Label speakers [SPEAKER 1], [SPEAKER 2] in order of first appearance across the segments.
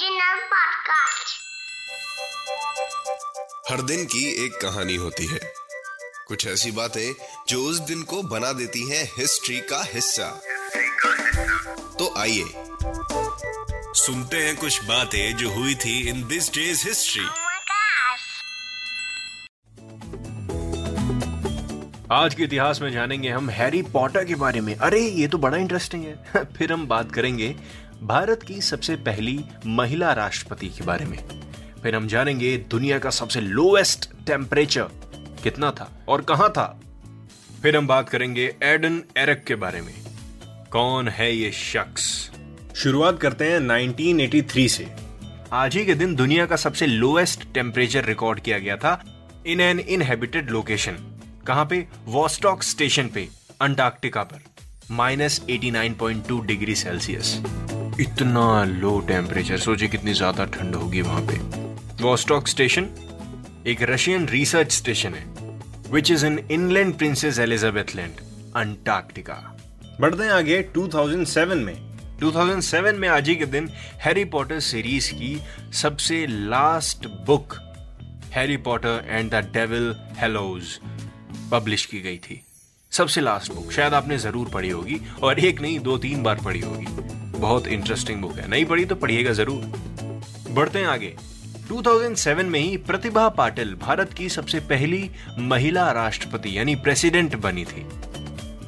[SPEAKER 1] Podcast.
[SPEAKER 2] हर दिन की एक कहानी होती है। कुछ ऐसी बातें जो उस दिन को बना देती हैं हिस्ट्री का हिस्सा। तो आइए सुनते हैं कुछ बातें जो हुई थी इन दिस डेज़ हिस्ट्री
[SPEAKER 3] आज के इतिहास में जानेंगे हम हैरी पॉटर के बारे में। अरे ये तो बड़ा इंटरेस्टिंग है। फिर हम बात करेंगे भारत की सबसे पहली महिला राष्ट्रपति के बारे में। फिर हम जानेंगे दुनिया का सबसे लोएस्ट टेम्परेचर कितना था और कहाँ था। फिर हम बात करेंगे एडन एरक के बारे में। कौन है ये शख्स? शुरुआत करते हैं 1983 से। आज ही के दिन दुनिया का सबसे लोएस्ट टेम्परेचर रिकॉर्ड किया गया था इन एन इनहेबिटेड लोकेशन कहाँ पे? वॉस्टॉक स्टेशन पे अंटार्कटिका पर माइनस एटी डिग्री सेल्सियस इतना लो टेम्परेचर सोचे कितनी ज़्यादा ठंड होगी वहाँ पे। वॉस्टॉक स्टेशन एक रशियन रिसर्च स्टेशन है which is in inland Princess Elizabeth Land Antarctica बढ़ते हैं आगे 2007 में। 2007 में आज ही के दिन हैरी पॉटर सीरीज़ की सबसे last book Harry Potter and the Deathly Hallows publish की गई थी। सबसे लास्ट बुक शायद आपने ज़रूर पढ़ी होगी, और एक नहीं दो तीन बार पढ़ी होगी। बहुत इंटरेस्टिंग बुक है। नहीं पढ़ी तो पढ़िएगा ज़रूर। बढ़ते हैं आगे। 2007 में ही प्रतिभा पाटिल भारत की सबसे पहली महिला राष्ट्रपति, यानी प्रेसिडेंट बनी थी।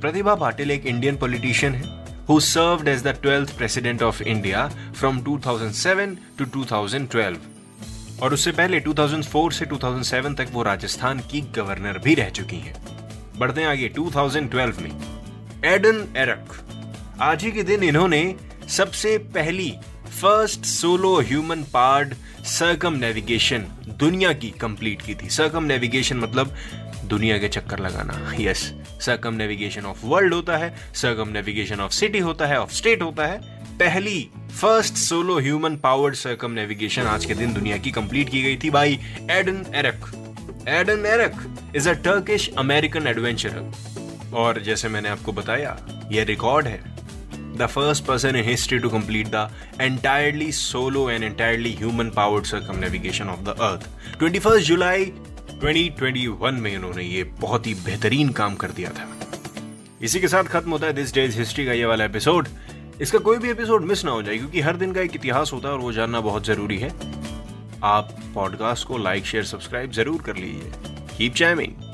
[SPEAKER 3] प्रतिभा पाटिल एक इंडियन पॉलिटिशियन है who served as the twelfth president of India from 2007 to 2012 और उससे पहले 2004 से 2007 तक वो राजस्थान की गवर्नर भी रह चुकी हैं। बढ़ते हैं आगे। 2012 में। एडन एरक आज ही के दिन इन्होंने सबसे पहली first solo human powered circumnavigation दुनिया की कंप्लीट की थी। सर्कम नेविगेशन मतलब दुनिया के चक्कर लगाना। Yes circumnavigation of world होता है सर्कम नेविगेशन ऑफ़ सिटी होता है ऑफ़ स्टेट होता है। पहली first solo human powered circumnavigation आज के दिन दुनिया की कंप्लीट की गई थी by Erden Eruç Erden Eruç is a Turkish American adventurer और जैसे मैंने आपको बताया यह रिकॉर्ड है। First person in history to complete the entirely solo and entirely human powered circumnavigation of the earth 21 जुलाई 2021 में इन्होंने ये बहुत ही बेहतरीन काम कर दिया था। इसी के साथ खत्म होता है दिस डेज़ हिस्ट्री का ये वाला एपिसोड इसका कोई भी एपिसोड मिस ना हो जाए, क्योंकि हर दिन का एक इतिहास होता है और वो जानना बहुत ज़रूरी है। आप पॉडकास्ट को लाइक शेयर सब्सक्राइब ज़रूर कर लीजिए। Keep chiming